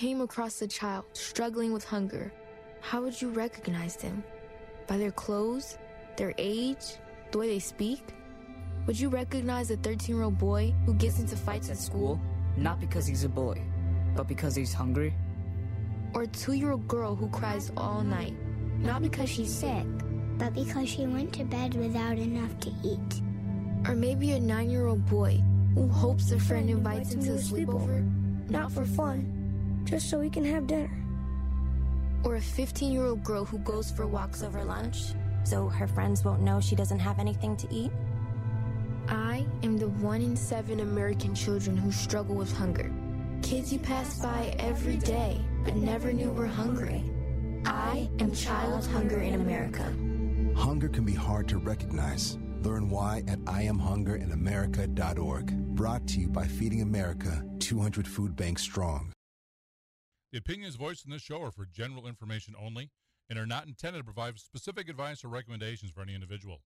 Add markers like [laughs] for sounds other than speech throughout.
came across a child struggling with hunger, how would you recognize them? By their clothes? Their age? The way they speak? Would you recognize a 13 year old boy who gets into fights at school? Not because he's a boy, but because he's hungry? Or a two year old girl who cries all night? Not because she's sick, but because she went to bed without enough to eat. Or maybe a nine year old boy who hopes a friend invites him to a sleepover, not for fun, just so he can have dinner. Or a 15 year old girl who goes for walks over lunch, so her friends won't know she doesn't have anything to eat? I am the one in seven American children who struggle with hunger. Kids you pass by every day but never knew were hungry. I am child hunger in America. Hunger can be hard to recognize. Learn why at IamHungerInAmerica.org. Brought to you by Feeding America, 200 Food Banks Strong. The opinions voiced in this show are for general information only and are not intended to provide specific advice or recommendations for any individual.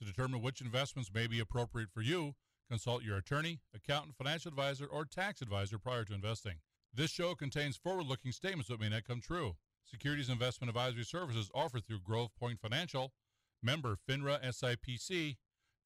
To determine which investments may be appropriate for you, consult your attorney, accountant, financial advisor, or tax advisor prior to investing. This show contains forward looking statements that may not come true. Securities investment advisory services offered through Grove Point Financial, member FINRA SIPC.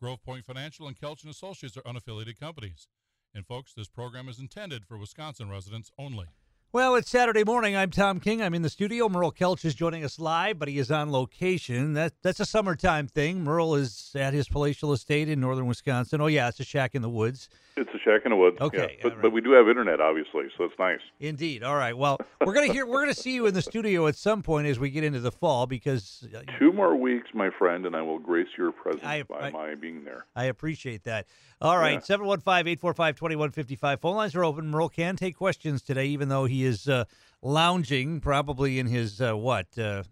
Grove Point Financial and Kelch and Associates are unaffiliated companies. And folks, this program is intended for Wisconsin residents only. Well, it's Saturday morning. I'm Tom King. I'm in the studio. Merle Kelch is joining us live, but he is on location. That that's a summertime thing. Merle is at his palatial estate in northern Wisconsin. Oh yeah, it's a shack in the woods. It's a shack in the woods. Okay, yeah. but right. but we do have internet, obviously, so it's nice. Indeed. All right. Well, [laughs] we're gonna hear we're gonna see you in the studio at some point as we get into the fall because uh, two more weeks, my friend, and I will grace your presence I, by I, my being there. I appreciate that. All right, seven one five eight four five twenty one fifty five. Phone lines are open. Merle can take questions today, even though he is. Uh, lounging, probably in his uh, what? Uh,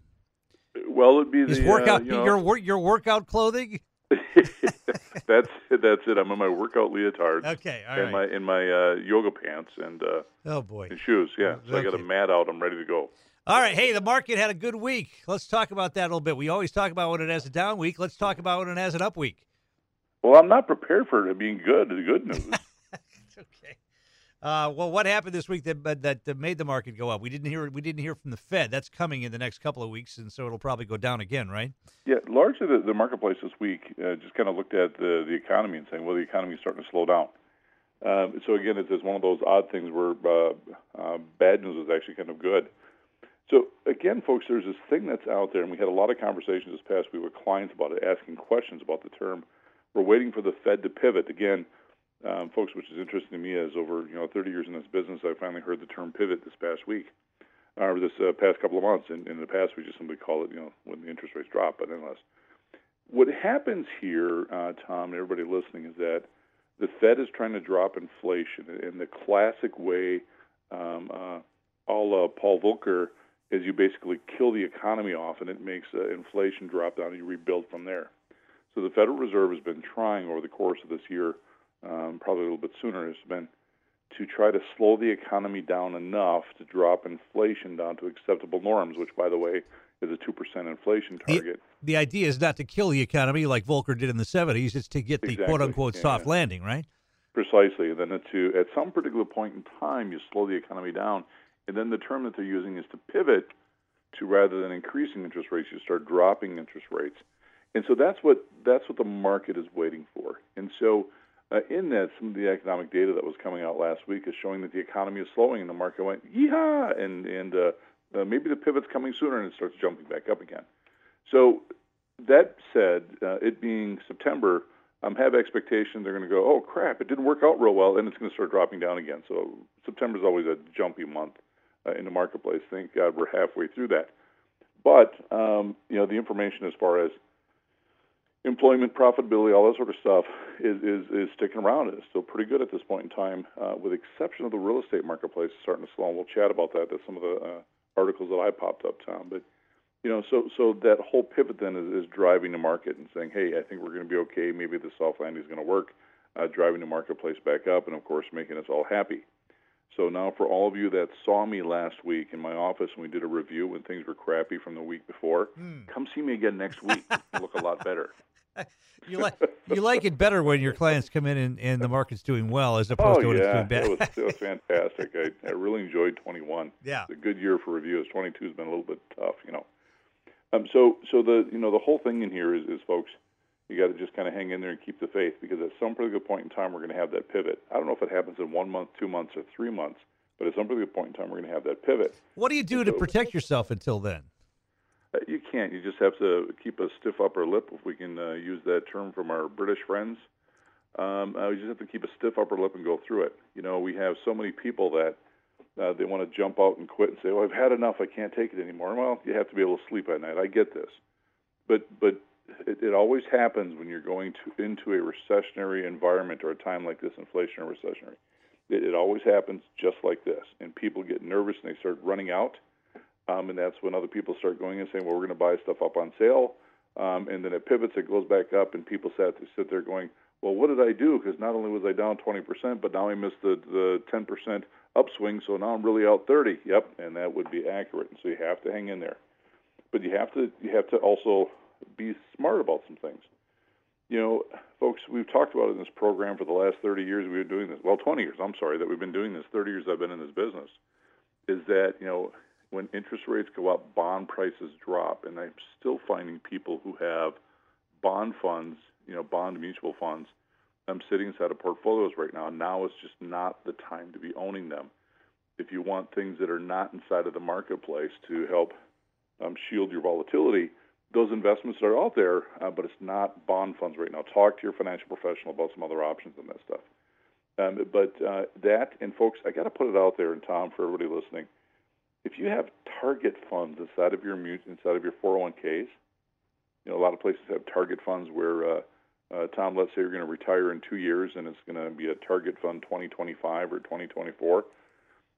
well, it'd be his the, workout. Uh, you know, your work, your workout clothing. [laughs] [laughs] that's that's it. I'm in my workout leotard. Okay, all and right. my in my uh, yoga pants and uh, oh boy, and shoes. Yeah, so okay. I got a mat out. I'm ready to go. All right. Hey, the market had a good week. Let's talk about that a little bit. We always talk about when it has a down week. Let's talk about when it has an up week. Well, I'm not prepared for it being good. The good news. [laughs] okay. Uh, well, what happened this week that, that that made the market go up? We didn't hear we didn't hear from the Fed. That's coming in the next couple of weeks, and so it'll probably go down again, right? Yeah, largely the, the marketplace this week uh, just kind of looked at the the economy and saying, well, the economy is starting to slow down. Um, so again, it's, it's one of those odd things where uh, uh, bad news is actually kind of good. So again, folks, there's this thing that's out there, and we had a lot of conversations this past week with clients about it, asking questions about the term. We're waiting for the Fed to pivot again um, folks, which is interesting to me, is over you know 30 years in this business, I finally heard the term pivot this past week, or this uh, past couple of months. And in the past, we just simply call it you know when the interest rates drop. But nonetheless, what happens here, uh, Tom, and everybody listening, is that the Fed is trying to drop inflation in the classic way, um, uh, a Paul Volcker, is you basically kill the economy off, and it makes uh, inflation drop down, and you rebuild from there. So the Federal Reserve has been trying over the course of this year um, probably a little bit sooner, has been to try to slow the economy down enough to drop inflation down to acceptable norms, which, by the way, is a 2% inflation target. The, the idea is not to kill the economy like Volcker did in the 70s, it's to get the exactly. quote unquote yeah. soft landing, right? Precisely. And then to, at some particular point in time, you slow the economy down. And then the term that they're using is to pivot to rather than increasing interest rates, you start dropping interest rates. And so that's what that's what the market is waiting for. And so uh, in that, some of the economic data that was coming out last week is showing that the economy is slowing, and the market went yeehaw, and and uh, uh, maybe the pivot's coming sooner, and it starts jumping back up again. So that said, uh, it being September, um, have expectations they're going to go, oh crap, it didn't work out real well, and it's going to start dropping down again. So September is always a jumpy month uh, in the marketplace. Thank God we're halfway through that. But um, you know the information as far as employment, profitability, all that sort of stuff is, is, is sticking around. It's still pretty good at this point in time, uh, with the exception of the real estate marketplace starting to slow. And we'll chat about that. That's some of the uh, articles that I popped up, Tom. But you know, so so that whole pivot then is, is driving the market and saying, hey, I think we're going to be okay. Maybe the soft landing is going to work, uh, driving the marketplace back up, and of course making us all happy. So now, for all of you that saw me last week in my office when we did a review when things were crappy from the week before, Hmm. come see me again next week. Look a lot better. You like you like it better when your clients come in and, and the market's doing well as opposed oh to when yeah, it's doing bad. it was, it was [laughs] fantastic. I, I really enjoyed 21. Yeah. it's a good year for reviews. 22 has been a little bit tough, you know. Um, so so the you know the whole thing in here is, is folks, you got to just kind of hang in there and keep the faith because at some pretty good point in time we're going to have that pivot. I don't know if it happens in one month, two months, or three months, but at some pretty good point in time we're going to have that pivot. what do you do to protect yourself until then? Can't. You just have to keep a stiff upper lip, if we can uh, use that term from our British friends. Um, uh, you just have to keep a stiff upper lip and go through it. You know, we have so many people that uh, they want to jump out and quit and say, "Well, I've had enough. I can't take it anymore." Well, you have to be able to sleep at night. I get this, but but it, it always happens when you're going to into a recessionary environment or a time like this, inflationary recessionary. It, it always happens just like this, and people get nervous and they start running out. Um, and that's when other people start going and saying, "Well, we're going to buy stuff up on sale," um, and then it pivots, it goes back up, and people sat sit there going, "Well, what did I do? Because not only was I down 20%, but now I missed the the 10% upswing, so now I'm really out 30." Yep, and that would be accurate. And so you have to hang in there, but you have to you have to also be smart about some things. You know, folks, we've talked about it in this program for the last 30 years we've been doing this. Well, 20 years, I'm sorry, that we've been doing this. 30 years I've been in this business. Is that you know when interest rates go up, bond prices drop, and I'm still finding people who have bond funds, you know, bond mutual funds, um, sitting inside of portfolios right now. Now is just not the time to be owning them. If you want things that are not inside of the marketplace to help um, shield your volatility, those investments are out there, uh, but it's not bond funds right now. Talk to your financial professional about some other options and that stuff. Um, but uh, that, and folks, I got to put it out there, and Tom, for everybody listening, if you have target funds inside of your inside of your 401ks, you know a lot of places have target funds where uh, uh, Tom, let's say you're going to retire in two years, and it's going to be a target fund 2025 or 2024.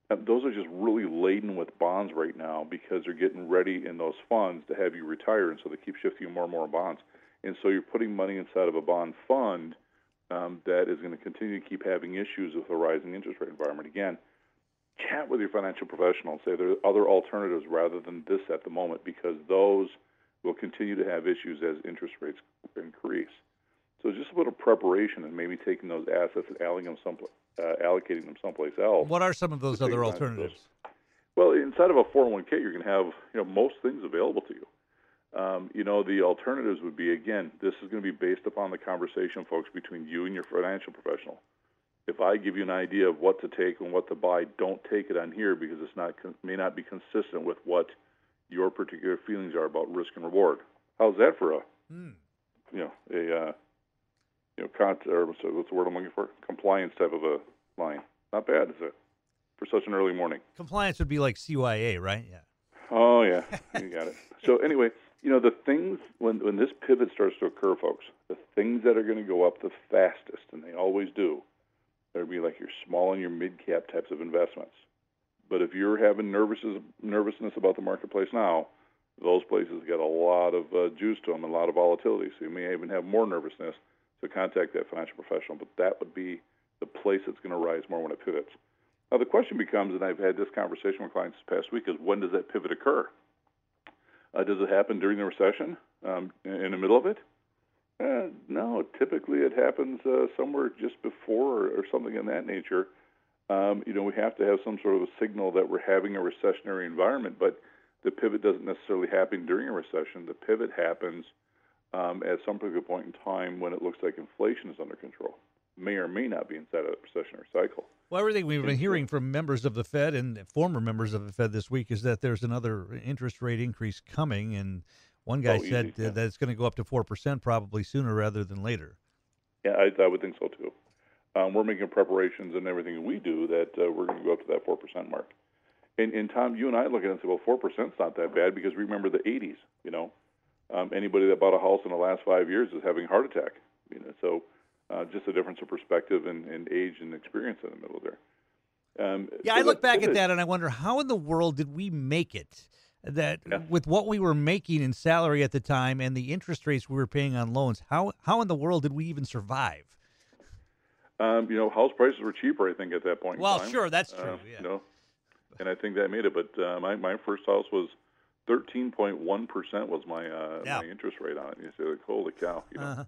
And those are just really laden with bonds right now because they're getting ready in those funds to have you retire, and so they keep shifting more and more bonds. And so you're putting money inside of a bond fund um, that is going to continue to keep having issues with a rising interest rate environment. Again, chat with your financial professional and say there are other alternatives rather than this at the moment because those will continue to have issues as interest rates increase. So just a little preparation and maybe taking those assets and allocating them someplace, uh, allocating them someplace else. What are some of those other alternatives? those. Well, inside of a 401k, you're going to have you know most things available to you. Um, you know, the alternatives would be again, this is going to be based upon the conversation, folks, between you and your financial professional. If I give you an idea of what to take and what to buy, don't take it on here because it's not may not be consistent with what your particular feelings are about risk and reward. How's that for a Hmm. you know a uh, you know con- or what's the what's the word I'm looking for compliance type of a line? Not bad, is it? For such an early morning. Compliance would be like CYA, right? Yeah. Oh yeah, [laughs] you got it. So anyway, you know the things when when this pivot starts to occur, folks, the things that are going to go up the fastest, and they always do, they'll be like your small and your mid cap types of investments. But if you're having nervousness nervousness about the marketplace now, those places get a lot of uh, juice to them, a lot of volatility. So you may even have more nervousness. So contact that financial professional. But that would be the place that's going to rise more when it pivots. Now the question becomes, and I've had this conversation with clients this past week, is when does that pivot occur? Uh, does it happen during the recession, um, in the middle of it? Uh, no, typically it happens uh, somewhere just before or, or something in that nature. Um, you know, we have to have some sort of a signal that we're having a recessionary environment, but the pivot doesn't necessarily happen during a recession. The pivot happens um, at some particular point in time when it looks like inflation is under control. May or may not be inside a recessionary cycle. Well, everything we've been hearing from members of the Fed and former members of the Fed this week is that there's another interest rate increase coming, and one guy Oh, said easy, yeah. that it's going to go up to four percent probably sooner rather than later. Yeah, I, I would think so too. Um, we're making preparations and everything we do that uh, we're going to go up to that four percent mark. And, and Tom, you and I look at it and say, well, four percent's not that bad because remember the '80s. You know, um, anybody that bought a house in the last five years is having a heart attack. You know, so uh, just a difference of perspective and, and age and experience in the middle there. Um, Yeah, so I look back at that and I wonder how in the world did we make it? That Yeah. with what we were making in salary at the time and the interest rates we were paying on loans, how how in the world did we even survive? Um, you know, house prices were cheaper, I think, at that point. in Well, sure, that's Uh, true, yeah. You know, and I think that made it. But uh, my my first house was Thirteen point one percent was my uh, Yeah. my interest rate on it. You say, like, holy cow! You know. Uh-huh.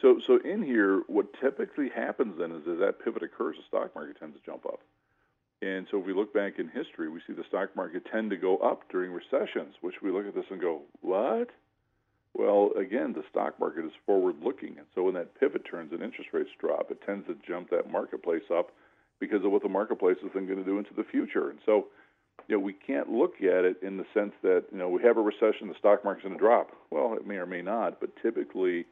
So, so in here, what typically happens then is as that pivot occurs, the stock market tends to jump up. And so, if we look back in history, we see the stock market tend to go up during recessions, which we look at this and go, what? Well, again, the stock market is forward looking. And so, when that pivot turns and interest rates drop, it tends to jump that marketplace up because of what the marketplace is then going to do into the future. And so, you know, we can't look at it in the sense that, you know, we have a recession, the stock market's going to drop. Well, it may or may not, but typically,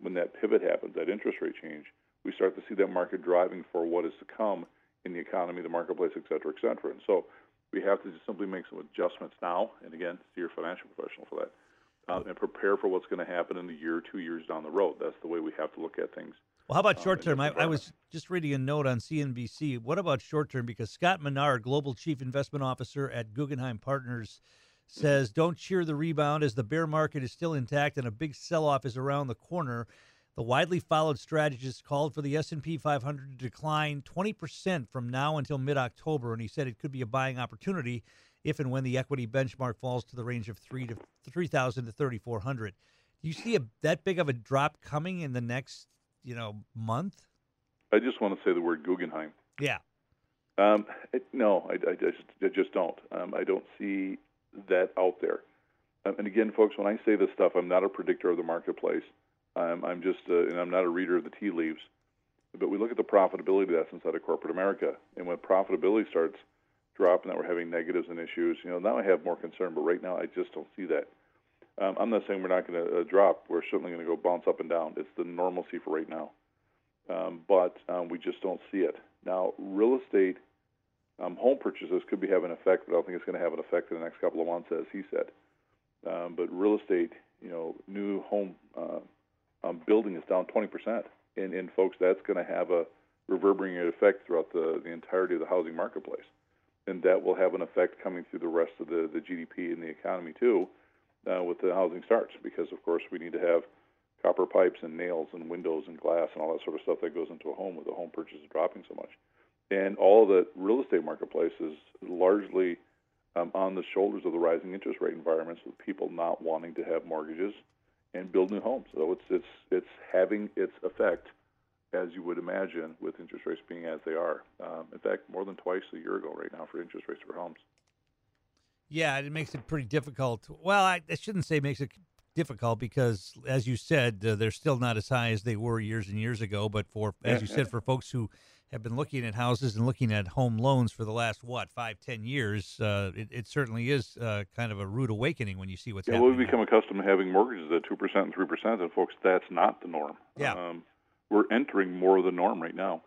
when that pivot happens, that interest rate change, we start to see that market driving for what is to come in the economy, the marketplace, et cetera, et cetera. And so we have to just simply make some adjustments now, and again, see your financial professional for that, uh, and prepare for what's going to happen in a year, two years down the road. That's the way we have to look at things. Well, how about um, short term? I, I was just reading a note on CNBC. What about short term? Because Scott Minerd, Global Chief Investment Officer at Guggenheim Partners, says don't cheer the rebound as the bear market is still intact and a big sell off is around the corner. The widely followed strategist called for the S&P 500 to decline 20% from now until mid-October, and he said it could be a buying opportunity if and when the equity benchmark falls to the range of three to 3,000 to 3,400. Do you see a, that big of a drop coming in the next, you know, month? I just want to say the word Guggenheim. Yeah. Um, it, no, I, I, just, I just don't. Um, I don't see that out there. Um, and again, folks, when I say this stuff, I'm not a predictor of the marketplace. Um, I'm just, uh, and I'm not a reader of the tea leaves. But we look at the profitability that's inside of corporate America, and when profitability starts dropping, that we're having negatives and issues. You know, now I have more concern, but right now I just don't see that. Um, I'm not saying we're not going to uh, drop. We're certainly going to go bounce up and down. It's the normalcy for right now, um, but um, we just don't see it now. Real estate um, home purchases could be having an effect, but I don't think it's going to have an effect in the next couple of months, as he said. Um, but real estate, you know, new home uh, um, building is down 20%, and, and folks, that's going to have a reverberating effect throughout the, the entirety of the housing marketplace, and that will have an effect coming through the rest of the, the GDP and the economy too, uh, with the housing starts, because of course we need to have copper pipes and nails and windows and glass and all that sort of stuff that goes into a home with the home purchase dropping so much. And all the real estate marketplace is largely um, on the shoulders of the rising interest rate environments, with people not wanting to have mortgages and build new homes. So it's it's it's having its effect, as you would imagine, with interest rates being as they are. Um, in fact, more than twice a year ago right now for interest rates for homes. Yeah, it makes it pretty difficult. Well, I, I shouldn't say makes it difficult because, as you said, uh, they're still not as high as they were years and years ago. But for, as you said, [laughs] for folks who have been looking at houses and looking at home loans for the last what five, ten years, uh, it, it certainly is uh, kind of a rude awakening when you see what's Yeah, well, happening. we've become accustomed to having mortgages at two percent and three percent, and folks, that's not the norm. Yeah. um, we're entering more of the norm right now.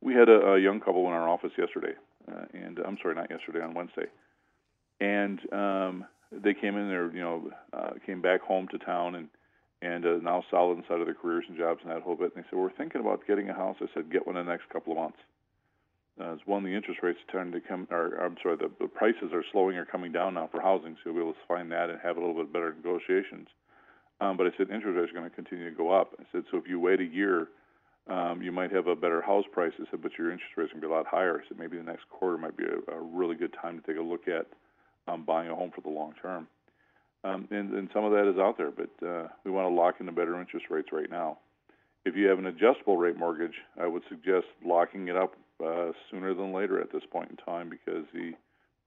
We had a, a young couple in our office yesterday, uh, and I'm sorry, not yesterday, on Wednesday, and um, they came in there, you know, uh, came back home to town and and uh, now solid inside of their careers and jobs and that whole bit. And they said, "We're thinking about getting a house." I said, "Get one in the next couple of months." Uh, it's one, the interest rates tend to come, or I'm sorry, the, the prices are slowing or coming down now for housing, so you'll be able to find that and have a little bit better negotiations. Um, but I said interest rates are going to continue to go up. I said so if you wait a year, um, you might have a better house price. I said, but your interest rates to be a lot higher. I said maybe the next quarter might be a, a really good time to take a look at um, buying a home for the long term. Um, and, and some of that is out there, but uh, we want to lock in the better interest rates right now. If you have an adjustable rate mortgage, I would suggest locking it up uh, sooner than later at this point in time because the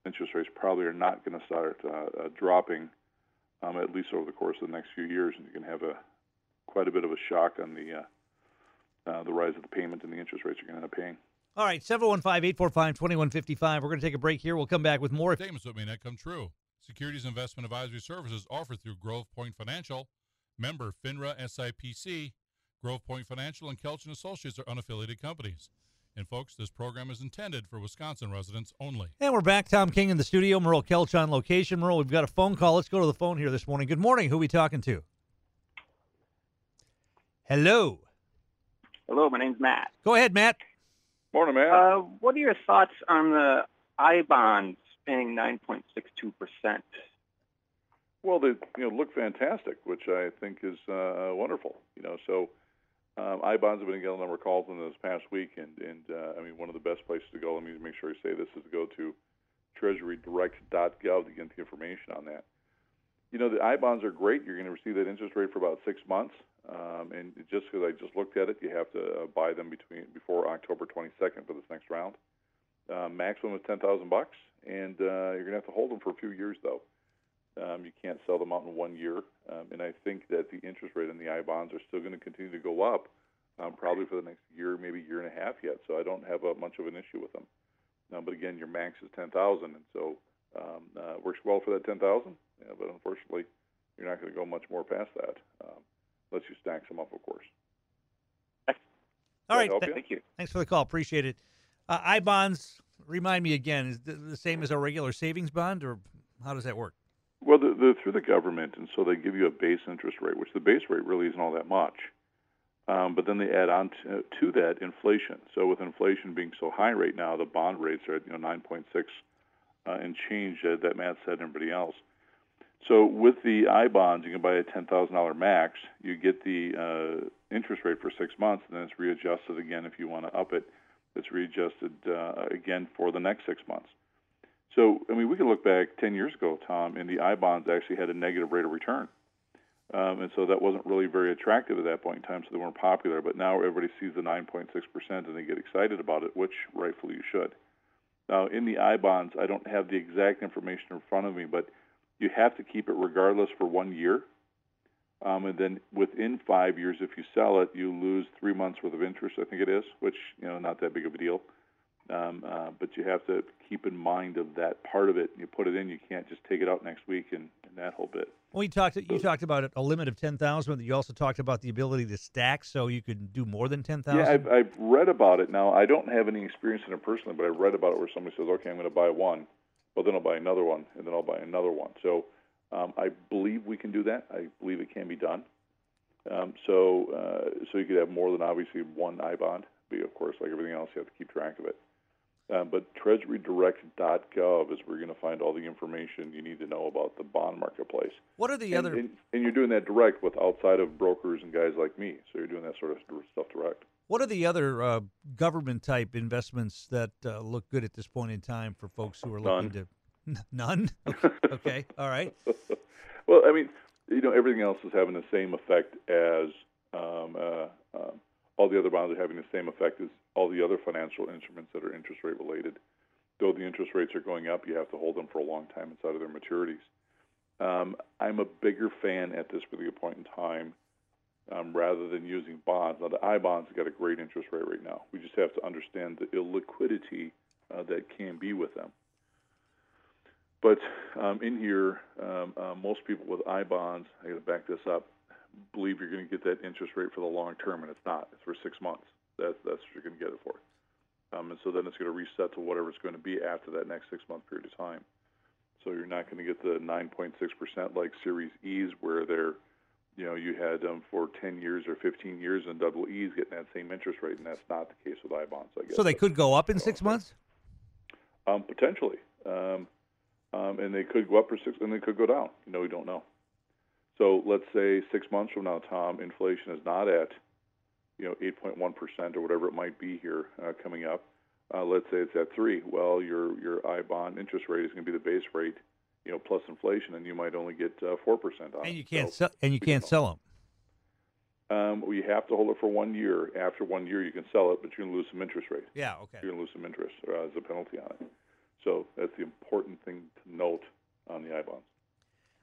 interest rates probably are not going to start uh, uh, dropping um, at least over the course of the next few years, and you can have a quite a bit of a shock on the uh, uh, the rise of the payment and the interest rates you're going to end up paying. All right, 715-845-2155. We're going to take a break here. We'll come back with more. Statements that may not come true. Securities investment advisory services offered through Grove Point Financial, member FINRA SIPC. Grove Point Financial and Kelch and Associates are unaffiliated companies. And folks, this program is intended for Wisconsin residents only. And we're back. Tom King in the studio. Merle Kelch on location. Merle, we've got a phone call. Let's go to the phone here this morning. Good morning. Who are we talking to? Hello. Hello, my name's Matt. Go ahead, Matt. Morning, man. Uh, what are your thoughts on the I bonds paying 9.62 percent? Well, they you know look fantastic, which I think is uh, wonderful. You know, so um, I bonds have been getting a number of calls in this past week, and and uh, I mean one of the best places to go. Let me make sure I say this is to go to TreasuryDirect.gov to get the information on that. you know, the I bonds are great. You're going to receive that interest rate for about six months. Um, and just because I just looked at it, you have to uh, buy them between before October 22nd for this next round. Uh, maximum is 10,000 bucks, and uh, you're going to have to hold them for a few years though. Um, you can't sell them out in one year, um, and I think that the interest rate on the I bonds are still going to continue to go up, um, probably for the next year, maybe year and a half yet. So I don't have uh, much of an issue with them. Um, but again, your max is 10,000, and so um, uh, works well for that 10,000. Yeah, but unfortunately, you're not going to go much more past that, um, unless you stack some up, of course. All right. help th- you? Thank you. Thanks for the call. Appreciate it. Uh, I bonds. Remind me again. Is the, same as a regular savings bond, or how does that work? Well, the, the, through the government, and so they give you a base interest rate, which the base rate really isn't all that much. Um, but then they add on to, to that inflation. So with inflation being so high right now, the bond rates are at you know 9.6 uh, and change uh, that Matt said and everybody else. So with the I bonds, you can buy a ten thousand dollar max. You get the uh, interest rate for six months, and then it's readjusted again if you want to up it. It's readjusted uh, again for the next six months. So I mean, we can look back ten years ago, Tom, and the I bonds actually had a negative rate of return. Um, and so that wasn't really very attractive at that point in time, so they weren't popular. But now everybody sees the 9.6% and they get excited about it, which rightfully you should. Now, in the I bonds, I don't have the exact information in front of me, but you have to keep it regardless for one year. Um, and then within five years, if you sell it, you lose three months worth of interest, I think it is, which, you know, not that big of a deal. Um, uh, but you have to keep in mind of that part of it. You put it in, you can't just take it out next week and, and that whole bit. Well, you talked you talked about a limit of ten thousand, but you also talked about the ability to stack, so you could do more than ten thousand. Yeah, I've, I've read about it. Now, I don't have any experience in it personally, but I've read about it where somebody says, okay, I'm going to buy one, but then I'll buy another one, and then I'll buy another one. So um, I believe we can do that. I believe it can be done. Um, so, uh, so you could have more than obviously one I bond. But of course, like everything else, you have to keep track of it. Um, but TreasuryDirect.gov is where you're going to find all the information you need to know about the bond marketplace. What are the and, other and, and you're doing that direct with outside of brokers and guys like me. So you're doing that sort of stuff direct. What are the other uh, government type investments that uh, look good at this point in time for folks who are looking to? None. Okay. [laughs] okay. All right. well, I mean, you know, everything else is having the same effect as um, uh, um, all the other bonds are having the same effect as all the other financial instruments that are interest rate related. Though the interest rates are going up, you have to hold them for a long time inside of their maturities. Um, I'm a bigger fan at this particular point in time um, rather than using bonds. Now, the I bonds have got a great interest rate right now. We just have to understand the illiquidity uh, that can be with them. But um, in here, um, uh, most people with I bonds, I got to back this up, believe you're going to get that interest rate for the long term, and it's not. It's for six months. That's that's what you're going to get it for. Um, and so then it's going to reset to whatever it's going to be after that next six month period of time. So you're not going to get the 9.6% like Series E's where they're, you know, you had them for 10 years or 15 years and double E's getting that same interest rate, and that's not the case with I bonds. I guess. So they could go up in six months. um, potentially, um, um, and they could go up for six, and they could go down. You know, we don't know. So let's say six months from now, Tom, inflation is not at, you know, 8.1 percent or whatever it might be here uh, coming up. Uh, let's say it's at three. Well, your your I bond interest rate is going to be the base rate, you know, plus inflation, and you might only get uh, four percent on. And you can't So sell. And you can't sell them. Um, well, you have to hold it for one year. After one year, you can sell it, but you're going to lose some interest rate. Yeah. Okay. You're going to lose some interest uh, as a penalty on it. So that's the important thing to note on the I bonds.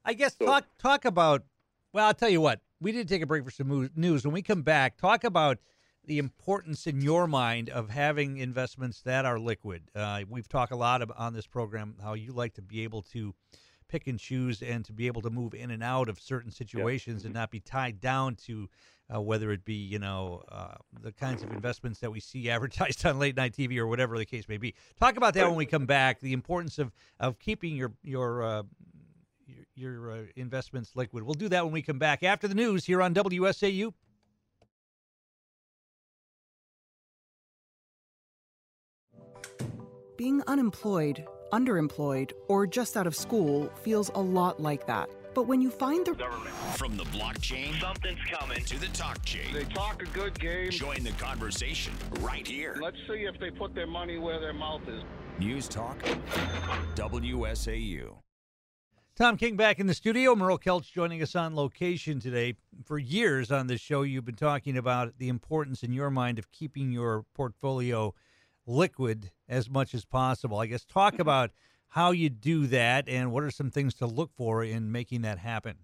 I guess So- talk talk about. Well, I'll tell you what. We did take a break for some news. When we come back, talk about the importance in your mind of having investments that are liquid. Uh, we've talked a lot about, on this program how you like to be able to pick and choose and to be able to move in and out of certain situations and not be tied down to uh, whether it be you know uh, the kinds of investments that we see [laughs] advertised on late night TV or whatever the case may be. Talk about that when we come back. The importance of of keeping your your uh, your, your uh, investments liquid. We'll do that when we come back after the news here on WSAU. Being unemployed, underemployed, or just out of school feels a lot like that. But when you find the government From the blockchain, something's coming to the talk chain. They talk a good game. Join the conversation right here. Let's see if they put their money where their mouth is. News Talk, WSAU. Tom King back in the studio. Merle Kelch joining us on location today. For years on this show, you've been talking about the importance in your mind of keeping your portfolio liquid as much as possible. I guess talk about how you do that and what are some things to look for in making that happen.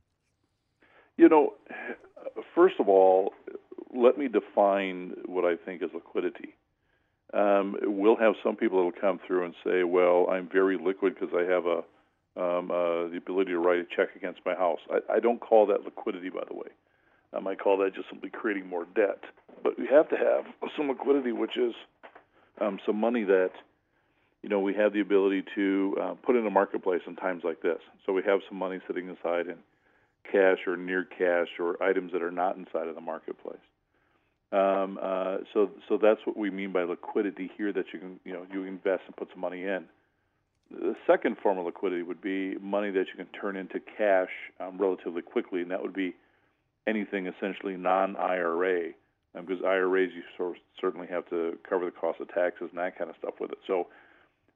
You know, first of all, let me define what I think is liquidity. Um, we'll have some people that will come through and say, "Well, I'm very liquid because I have a um, uh, the ability to write a check against my house." I, I don't call that liquidity, by the way. Um, I call that just simply creating more debt. But we have to have some liquidity, which is um, some money that you know we have the ability to uh, put in a marketplace in times like this. So we have some money sitting aside in cash or near cash or items that are not inside of the marketplace. Um, uh, so, so that's what we mean by liquidity here. That you can, you know, you invest and put some money in. The second form of liquidity would be money that you can turn into cash um, relatively quickly, and that would be anything essentially non-IRA, um, because IRAs you sort of certainly have to cover the cost of taxes and that kind of stuff with it. So,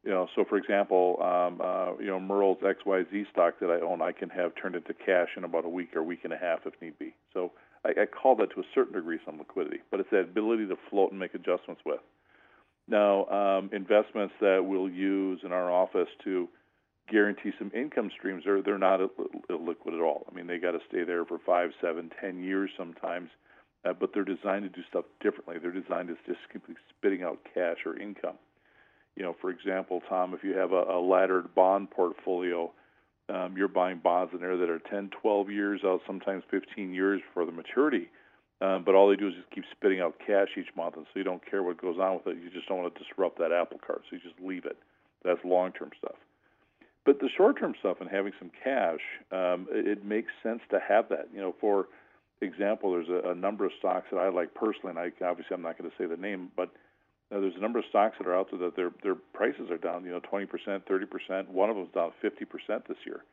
you know, so for example, um, uh, you know, Merle's XYZ stock that I own, I can have turned into cash in about a week or week and a half if need be. So I, I call that to a certain degree some liquidity, but it's that ability to float and make adjustments with. Now, um, investments that we'll use in our office to guarantee some income streams, they're, they're not illiquid at all. I mean, they got to stay there for five, seven, ten years sometimes, uh, but they're designed to do stuff differently. They're designed to just simply spitting out cash or income. You know, for example, Tom, if you have a, a laddered bond portfolio, um, you're buying bonds in there that are 10, 12 years out, sometimes 15 years for the maturity. Um, but all they do is just keep spitting out cash each month, and so you don't care what goes on with it. You just don't want to disrupt that apple cart, so you just leave it. That's long-term stuff. But the short-term stuff and having some cash, um, it, it makes sense to have that. You know, for example, there's a, a number of stocks that I like personally, and I obviously I'm not going to say the name, but uh, there's a number of stocks that are out there that their their prices are down, you know, 20%, 30%. One of them's down 50% this year.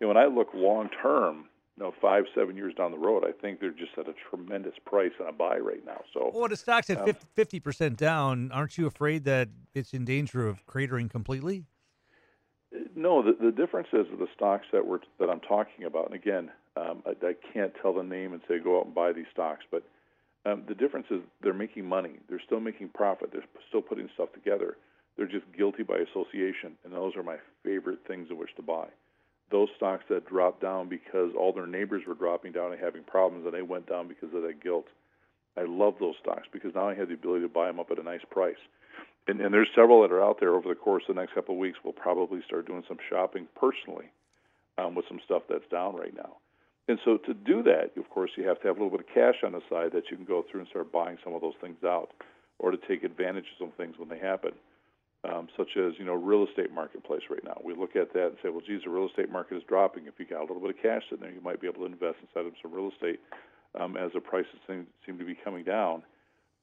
Know, when I look long term, you know, five, seven years down the road, I think they're just at a tremendous price on a buy right now. So, well, the stock's at um, 50 percent down. Aren't you afraid that it's in danger of cratering completely? No, the, the difference is the stocks that we're that I'm talking about. And again, um, I, I can't tell the name and say go out and buy these stocks, but um, the difference is they're making money. They're still making profit. They're still putting stuff together. They're just guilty by association, and those are my favorite things in which to buy. Those stocks that dropped down because all their neighbors were dropping down and having problems, and they went down because of that guilt. I love those stocks because now I have the ability to buy them up at a nice price. And, and there's several that are out there over the course of the next couple of weeks. We'll probably start doing some shopping personally um, with some stuff that's down right now. And so to do that, of course, you have to have a little bit of cash on the side that you can go through and start buying some of those things out, or to take advantage of some things when they happen, um, such as you know real estate marketplace right now. We look at that and say, well, geez, the real estate market is dropping. If you got a little bit of cash in there, you might be able to invest inside of some real estate um, as the prices seem, seem to be coming down.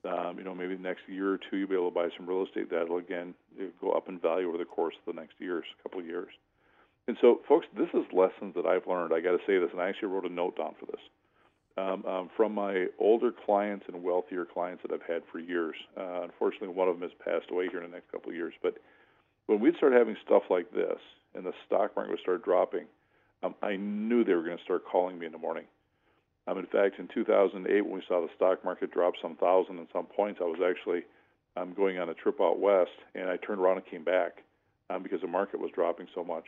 Um, you know, maybe the next year or two, you'll be able to buy some real estate that'll again go up in value over the course of the next years, a couple of years. And so, folks, this is lessons that I've learned. I got to say this, and I actually wrote a note down for this. Um, um, from my older clients and wealthier clients that I've had for years. Uh, unfortunately, one of them has passed away here in the next couple of years. But when we'd start having stuff like this and the stock market would start dropping, um, I knew they were going to start calling me in the morning. Um, in fact, in 2008, when we saw the stock market drop some thousand and some points, I was actually um, going on a trip out west, and I turned around and came back um, because the market was dropping so much.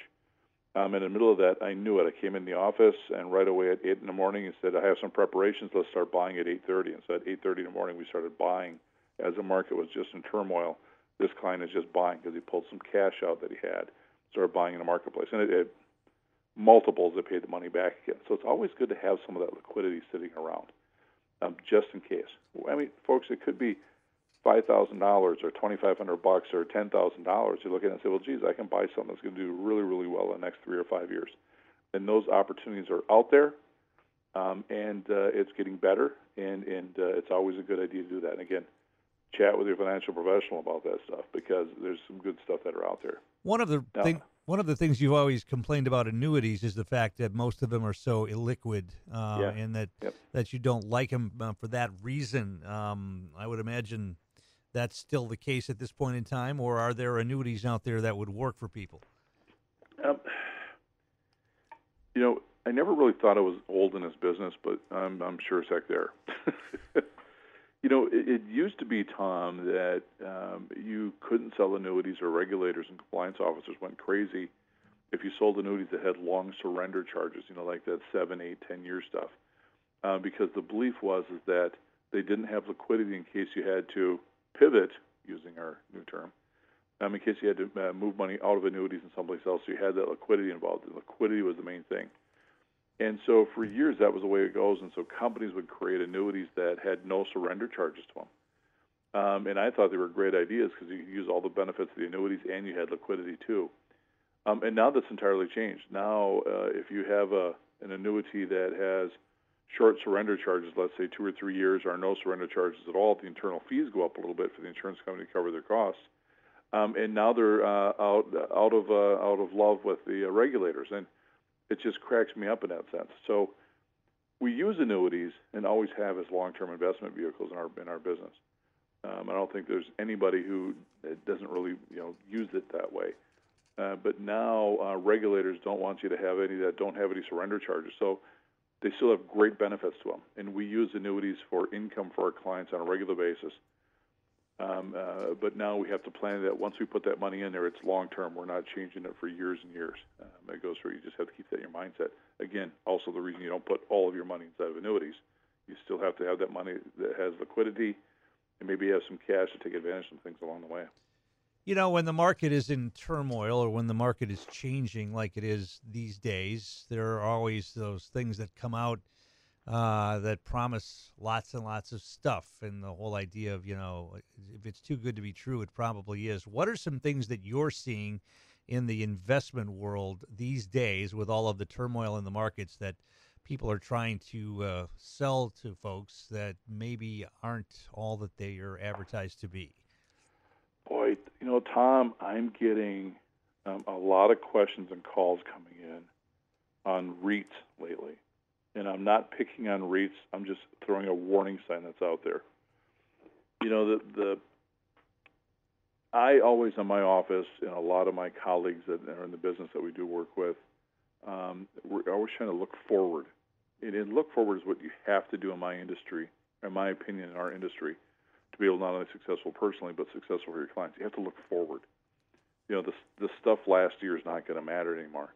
Um, in the middle of that, I knew it. I came in the office and right away at eight in the morning, he said, "I have some preparations. Let's start buying at 8:30." And so at 8:30 in the morning, we started buying as the market was just in turmoil. This client is just buying because he pulled some cash out that he had, started buying in the marketplace, and it, it multiples that paid the money back again. So it's always good to have some of that liquidity sitting around, um, just in case. I mean, folks, it could be five thousand dollars or twenty five hundred bucks or ten thousand dollars, you look at it and say, well, geez, I can buy something that's going to do really, really well in the next three or five years. And those opportunities are out there, um, and uh, it's getting better, and and uh, it's always a good idea to do that. And again, chat with your financial professional about that stuff because there's some good stuff that are out there. One of the now, thing, one of the things you've always complained about annuities is the fact that most of them are so illiquid, uh, yeah. and that yep. that you don't like them uh, for that reason. Um, I would imagine that's still the case at this point in time, or are there annuities out there that would work for people? Um, You know, I never really thought I was old in this business, but I'm, I'm sure as heck there. [laughs] you know, it, it used to be, Tom, that um, you couldn't sell annuities or regulators and compliance officers went crazy if you sold annuities that had long surrender charges, you know, like that seven, eight, ten year stuff. Uh, because the belief was is that they didn't have liquidity in case you had to pivot, using our new term, um, in case you had to uh, move money out of annuities and someplace else. So you had that liquidity involved. The liquidity was the main thing. And so for years that was the way it goes. And so companies would create annuities that had no surrender charges to them. Um, and I thought they were great ideas because you could use all the benefits of the annuities and you had liquidity too. Um, and now that's entirely changed. Now, uh, if you have a, an annuity that has short surrender charges, let's say two or three years, or no surrender charges at all, the internal fees go up a little bit for the insurance company to cover their costs. Um, and now they're uh, out out of uh, out of love with the uh, regulators, and it just cracks me up in that sense. So we use annuities and always have as long-term investment vehicles in our in our business. Um, I don't think there's anybody who doesn't really you know use it that way. Uh, but now uh, regulators don't want you to have any that don't have any surrender charges. So they still have great benefits to them. And we use annuities for income for our clients on a regular basis. Um, uh, but now we have to plan that once we put that money in there, it's long term. We're not changing it for years and years. Um, it goes through. You just have to keep that in your mindset. Again, also the reason you don't put all of your money inside of annuities, you still have to have that money that has liquidity, and maybe have some cash to take advantage of some things along the way. You know, when the market is in turmoil or when the market is changing like it is these days, there are always those things that come out uh, that promise lots and lots of stuff. And the whole idea of, you know, if it's too good to be true, it probably is. What are some things that you're seeing in the investment world these days with all of the turmoil in the markets that people are trying to uh, sell to folks that maybe aren't all that they are advertised to be? Boy, you know, Tom, I'm getting um, a lot of questions and calls coming in on REITs lately. And I'm not picking on REITs, I'm just throwing a warning sign that's out there. You know, the, the I always in my office and a lot of my colleagues that are in the business that we do work with, um, we're always trying to look forward. And, and look forward is what you have to do in my industry, in my opinion, in our industry to be able not only successful personally but successful for your clients. You have to look forward. You know, this this stuff last year is not going to matter anymore.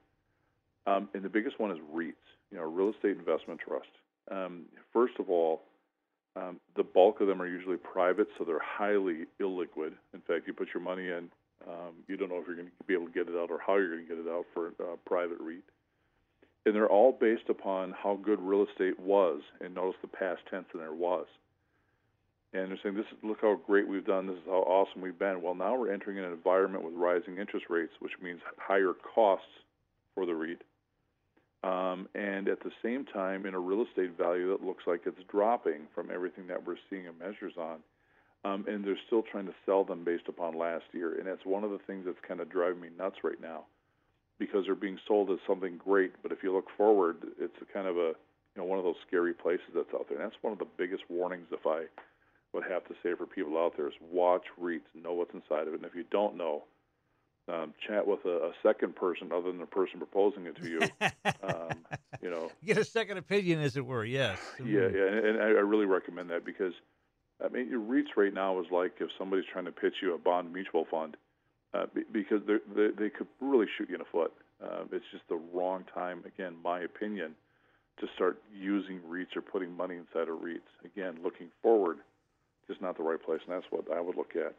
Um, and the biggest one is REITs. You know, real estate investment trust. Um, first of all, um, the bulk of them are usually private, so they're highly illiquid. In fact, you put your money in, um, you don't know if you're going to be able to get it out or how you're going to get it out for a private REIT. And they're all based upon how good real estate was, and notice the past tense in there was and they're saying, "This is look how great we've done. This is how awesome we've been." Well, now we're entering an environment with rising interest rates, which means higher costs for the REIT, um, and at the same time, in a real estate value that looks like it's dropping from everything that we're seeing and measures on. Um, and they're still trying to sell them based upon last year, and that's one of the things that's kind of driving me nuts right now, because they're being sold as something great. But if you look forward, it's kind of a you know one of those scary places that's out there. And that's one of the biggest warnings if I would have to say for people out there is watch REITs, know what's inside of it, and if you don't know, um, chat with a, a, second person other than the person proposing it to you. [laughs] um, you know, get a second opinion, as it were. Yes. Yeah, yeah, and, and I, I really recommend that because I mean, your REITs right now is like if somebody's trying to pitch you a bond mutual fund, uh, because they they could really shoot you in the foot. Uh, it's just the wrong time. Again, my opinion, to start using REITs or putting money inside of REITs. Again, looking forward just not the right place, and that's what I would look at.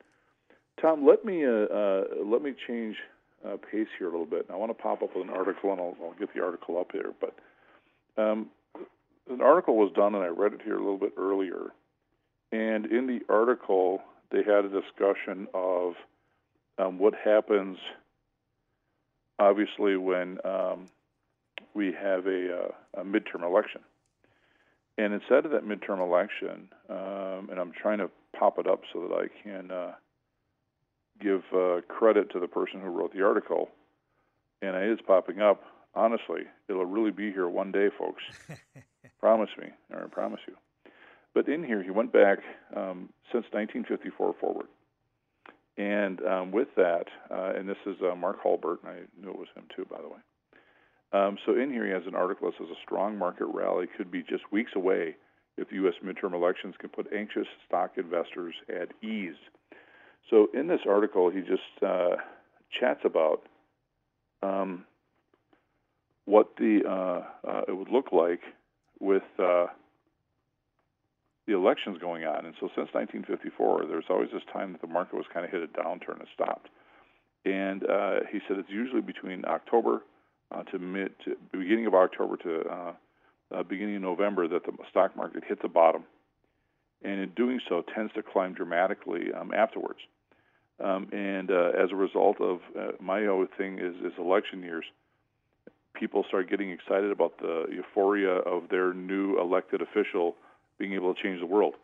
Tom, let me uh, uh, let me change uh, pace here a little bit. And I want to pop up with an article, and I'll, I'll get the article up here. But um, an article was done, and I read it here a little bit earlier. And in the article, they had a discussion of um, what happens, obviously, when um, we have a, uh, a midterm election. And instead of that midterm election, um, and I'm trying to pop it up so that I can uh, give uh, credit to the person who wrote the article, and it is popping up. Honestly, it'll really be here one day, folks. [laughs] promise me, or I promise you. But in here, he went back um, since 1954 forward. And um, with that, uh, and this is uh, Mark Hulbert, and I knew it was him too, by the way. Um, so in here, he has an article that says a strong market rally could be just weeks away if the U.S. midterm elections can put anxious stock investors at ease. So in this article, he just uh, chats about um, what the uh, uh, it would look like with uh, the elections going on. And so since 1954, there's always this time that the market was kind of hit a downturn and stopped. And uh, he said it's usually between October uh, to mid, to beginning of October to uh, uh, beginning of November that the stock market hit the bottom, and in doing so tends to climb dramatically um, afterwards. Um, and uh, as a result of uh, my own thing is, is election years, people start getting excited about the euphoria of their new elected official being able to change the world.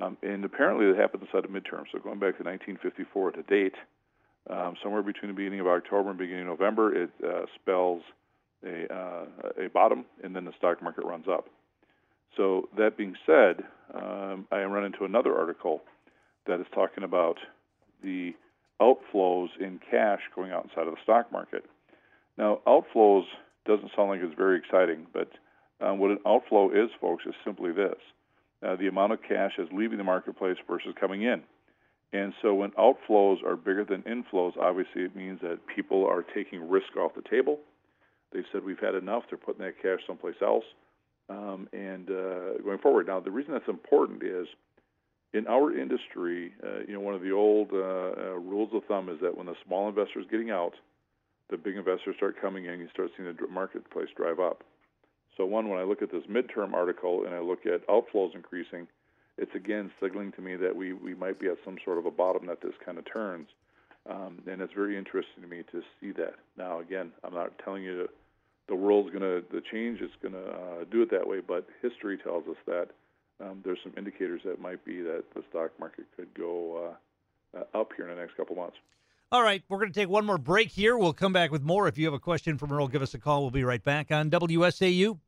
Um, and apparently that happened inside of midterms. So going back to 1954 to date, um, somewhere between the beginning of October and beginning of November, it uh, spells a, uh, a bottom, and then the stock market runs up. So that being said, um, I run into another article that is talking about the outflows in cash going out inside of the stock market. Now, outflows doesn't sound like it's very exciting, but um, what an outflow is, folks, is simply this: uh, the amount of cash is leaving the marketplace versus coming in. And so, when outflows are bigger than inflows, obviously it means that people are taking risk off the table. They said we've had enough; they're putting that cash someplace else. Um, and uh, going forward, now the reason that's important is in our industry, uh, you know, one of the old uh, uh, rules of thumb is that when the small investor is getting out, the big investors start coming in. You start seeing the marketplace drive up. So, one, when I look at this midterm article and I look at outflows increasing, it's again signaling to me that we, we might be at some sort of a bottom that this kind of turns. Um, and it's very interesting to me to see that. Now, again, I'm not telling you the world's going to, the change is going to uh, do it that way, but history tells us that um, there's some indicators that might be that the stock market could go uh, up here in the next couple months. All right, we're going to take one more break here. We'll come back with more. If you have a question for Merle, give us a call. We'll be right back on WSAU.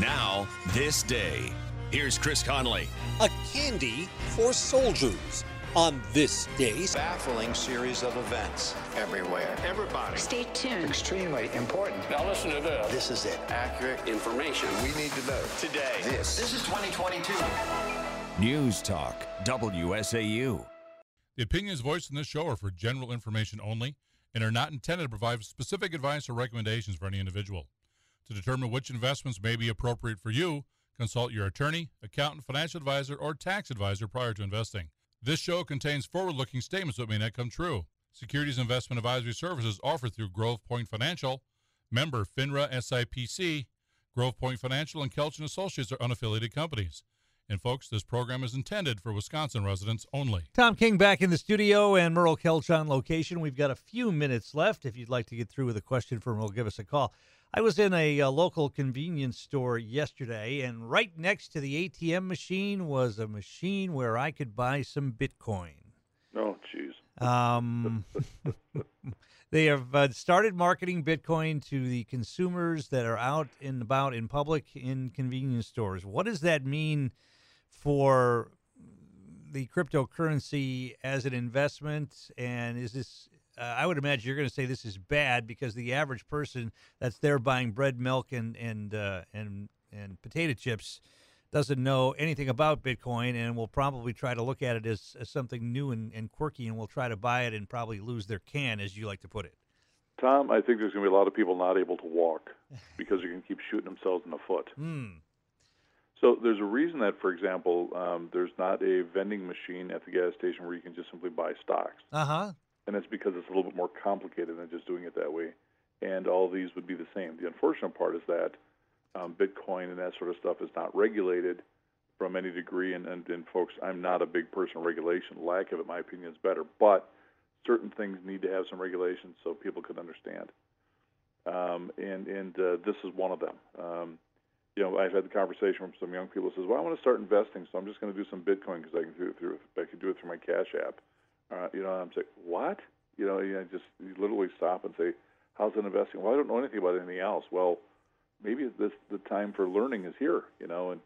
Now, this day. Here's Chris Conley. A candy for soldiers on this day. Baffling series of events everywhere. Everybody. Stay tuned. Extremely important. Now listen to this. This is it. Accurate information we need to know. Today. This. This is 2022. News Talk, WSAU. The opinions voiced in this show are for general information only and are not intended to provide specific advice or recommendations for any individual. To determine which investments may be appropriate for you, consult your attorney, accountant, financial advisor, or tax advisor prior to investing. This show contains forward looking statements that may not come true. Securities investment advisory services offered through Grove Point Financial, member FINRA SIPC. Grove Point Financial and Kelch Associates are unaffiliated companies. And folks, this program is intended for Wisconsin residents only. Tom King back in the studio and Merle Kelch on location. We've got a few minutes left. If you'd like to get through with a question for Merle, give us a call. I was in a, a, local convenience store yesterday, and right next to the ATM machine was a machine where I could buy some Bitcoin. Oh, jeez. Um, [laughs] they have uh, started marketing Bitcoin to the consumers that are out and about in public in convenience stores. What does that mean for the cryptocurrency as an investment? And is this uh, I would imagine you're going to say this is bad because the average person that's there buying bread, milk, and and uh, and and potato chips doesn't know anything about Bitcoin and will probably try to look at it as, as something new and, and quirky and will try to buy it and probably lose their can, as you like to put it. Tom, I think there's going to be a lot of people not able to walk [laughs] because they're going to keep shooting themselves in the foot. Mm. So there's a reason that, for example, um, there's not a vending machine at the gas station where you can just simply buy stocks. Uh huh and it's because it's a little bit more complicated than just doing it that way. And all these would be the same. The unfortunate part is that um, Bitcoin and that sort of stuff is not regulated from any degree. And, and, and folks, I'm not a big person regulation. Lack of it, my opinion, is better. But certain things need to have some regulation so people can understand. Um, and and uh, this is one of them. Um, you know, I've had the conversation with some young people who says, "Well, I want to start investing, so I'm just going to do some Bitcoin because I can do it through I can do it through my Cash App." Uh, you know, I'm like, what? You know, you just you literally stop and say, how's it investing? Well, I don't know anything about anything else. Well, maybe this the time for learning is here. You know, and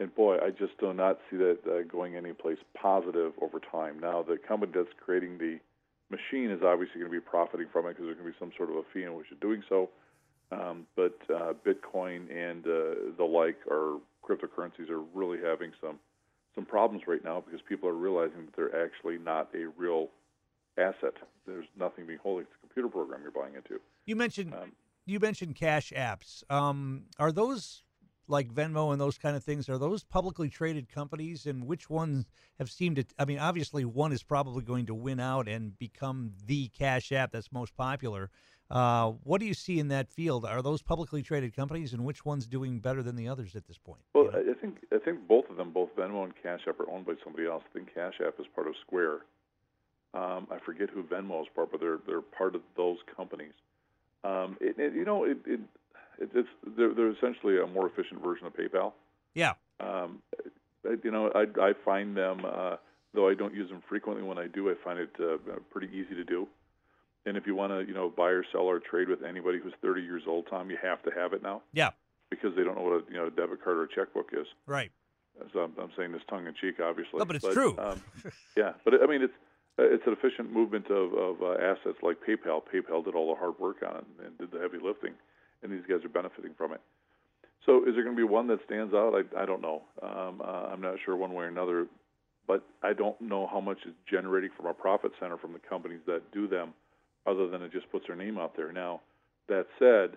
and boy, I just do not see that uh, going any place positive over time. Now, the company that's creating the machine is obviously going to be profiting from it because there's going to be some sort of a fee in which you're doing so. Um, but uh, Bitcoin and uh, the like are cryptocurrencies are really having some some problems right now because people are realizing that they're actually not a real asset. There's nothing being holding. It's a computer program you're buying into. You mentioned Um, you mentioned cash apps. Um, are those like Venmo and those kind of things? Are those publicly traded companies? And which ones have seemed to? I mean, obviously, one is probably going to win out and become the cash app that's most popular. Uh, what do you see in that field? Are those publicly traded companies, and which one's doing better than the others at this point? Well, I I think I think both of them, both Venmo and Cash App, are owned by somebody else. I think Cash App is part of Square. Um, I forget who Venmo is part, but they're they're part of those companies. Um, it, it, you know, it, it, it it's they're, they're essentially a more efficient version of PayPal. Yeah. Um, I- you know, I I find them uh, though I don't use them frequently. When I do, I find it uh, pretty easy to do. And if you want to, you know, buy or sell or trade with anybody who's 30 years old, Tom, you have to have it now Yeah. because they don't know what a you know a debit card or a checkbook is. Right. So I'm, I'm saying this tongue in cheek, obviously. No, but it's true. Um, [laughs] yeah, but I mean it's uh, it's an efficient movement of, of uh, assets like PayPal. PayPal did all the hard work on it and did the heavy lifting, and these guys are benefiting from it. So is there going to be one that stands out? I, I don't know. Um, uh, I'm not sure one way or another, but I don't know how much is generating from a profit center from the companies that do them, other than it just puts their name out there. Now, that said,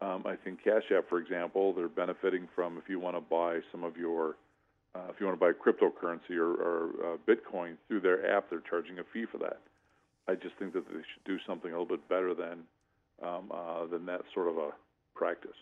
um, I think Cash App, for example, they're benefiting from if you want to buy some of your, uh, if you want to buy cryptocurrency or, or uh, Bitcoin through their app, they're charging a fee for that. I just think that they should do something a little bit better than um, uh, than that sort of a practice.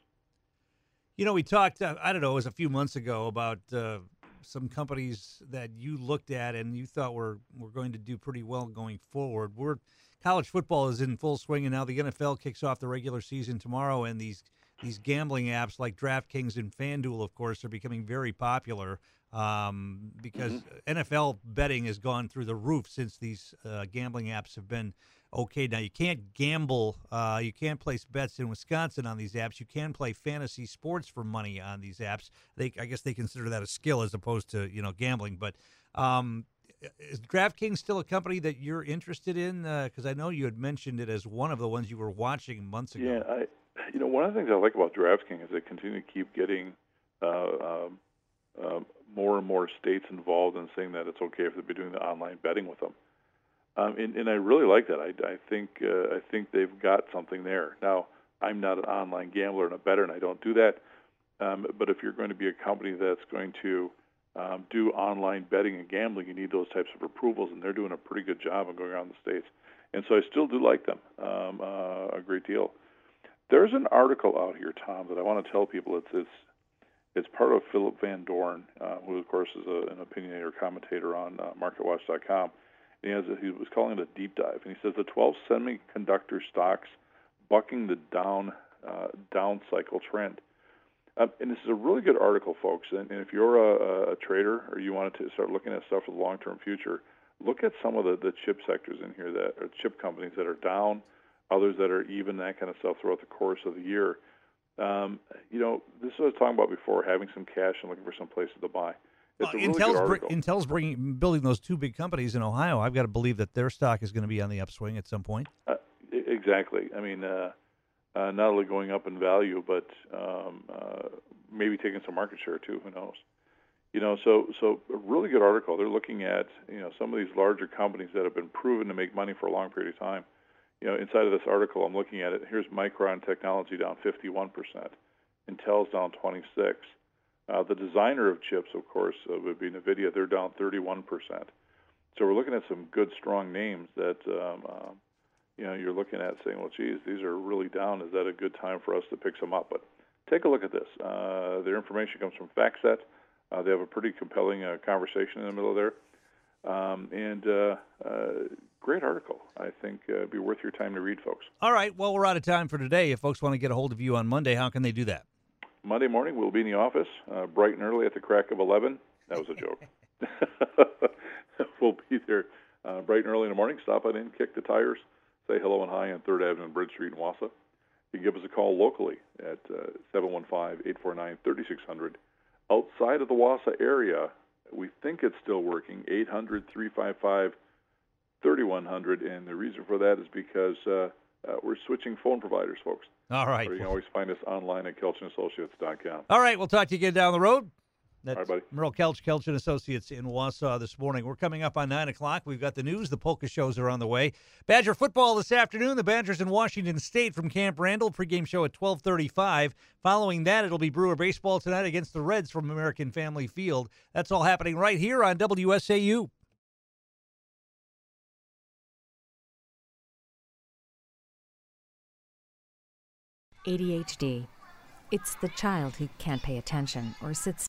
You know, we talked, uh, I don't know, it was a few months ago about uh, some companies that you looked at and you thought were, were going to do pretty well going forward. We're college football is in full swing, and now the NFL kicks off the regular season tomorrow, and these these gambling apps like DraftKings and FanDuel, of course, are becoming very popular um, because NFL betting has gone through the roof since these uh, gambling apps have been okay. Now you can't gamble, uh, you can't place bets in Wisconsin on these apps. You can play fantasy sports for money on these apps. They, I guess, they consider that a skill as opposed to you know gambling. But um, is DraftKings still a company that you're interested in? Because I know you had mentioned it as one of the ones you were watching months ago. Yeah, I, you know, one of the things I like about DraftKings is they continue to keep getting uh, um, um, more and more states involved in saying that it's okay if they're doing the online betting with them. Um, and, and I really like that. I, I think uh, I think they've got something there. Now, I'm not an online gambler and a bettor, and I don't do that. Um, but if you're going to be a company that's going to um, do online betting and gambling, you need those types of approvals, and they're doing a pretty good job of going around the states. And so I still do like them um, uh, a great deal. There's an article out here, Tom, that I want to tell people. It's it's it's part of Philip Van Doorn, uh, who of course is a, an opinionator commentator on uh, MarketWatch.com. He has a, he was calling it a deep dive, and he says the 12 semiconductor stocks bucking the down uh, down cycle trend. Um, and this is a really good article, folks. And, and if you're a, a trader or you wanted to start looking at stuff for the long-term future, look at some of the, the chip sectors in here that are chip companies that are down, others that are even, that kind of stuff throughout the course of the year. Um, you know, this is what I was talking about before, having some cash and looking for some places to buy. A really Intel's, br- Intel's bringing building those two big companies in Ohio. I've got to believe that their stock is going to be on the upswing at some point. Uh, exactly. I mean, uh, uh, not only going up in value, but um, uh, maybe taking some market share too. Who knows? You know, so so a really good article. They're looking at you know some of these larger companies that have been proven to make money for a long period of time. You know, inside of this article, I'm looking at it. Here's Micron Technology down 51 percent, Intel's down 26. Uh, the designer of chips, of course, uh, would be NVIDIA. They're down 31 percent. So we're looking at some good, strong names that um, um, you know you're looking at saying, well, geez, these are really down. Is that a good time for us to pick some up? But take a look at this. Uh, their information comes from FactSet. Uh, they have a pretty compelling uh, conversation in the middle there, um, and uh, uh, great article. I think uh, it'd be worth your time to read, folks. All right. Well, we're out of time for today. If folks want to get a hold of you on Monday, how can they do that? Monday morning, we'll be in the office uh, bright and early at the crack of 11. That was a joke. [laughs] [laughs] we'll be there uh, bright and early in the morning. Stop on in, kick the tires, say hello and hi on 3rd Avenue and Bridge Street in Wausau. You can give us a call locally at uh, 715-849-3600. Outside of the Wausau area, we think it's still working, 800-355 3100. And the reason for that is because uh, we're switching phone providers, folks. All right. Or you can always find us online at kelchassociates.com. All right, we'll talk to you again down the road. That's All right, buddy. Merle Kelch, Kelch and Associates in Wausau this morning. We're coming up on 9 o'clock. We've got the news. The polka shows are on the way. Badger football this afternoon. The Badgers in Washington State from Camp Randall. Pregame show at 1235. Following that, it'll be Brewer baseball tonight against the Reds from American Family Field. That's all happening right here on WSAU. ADHD. It's the child who can't pay attention or sits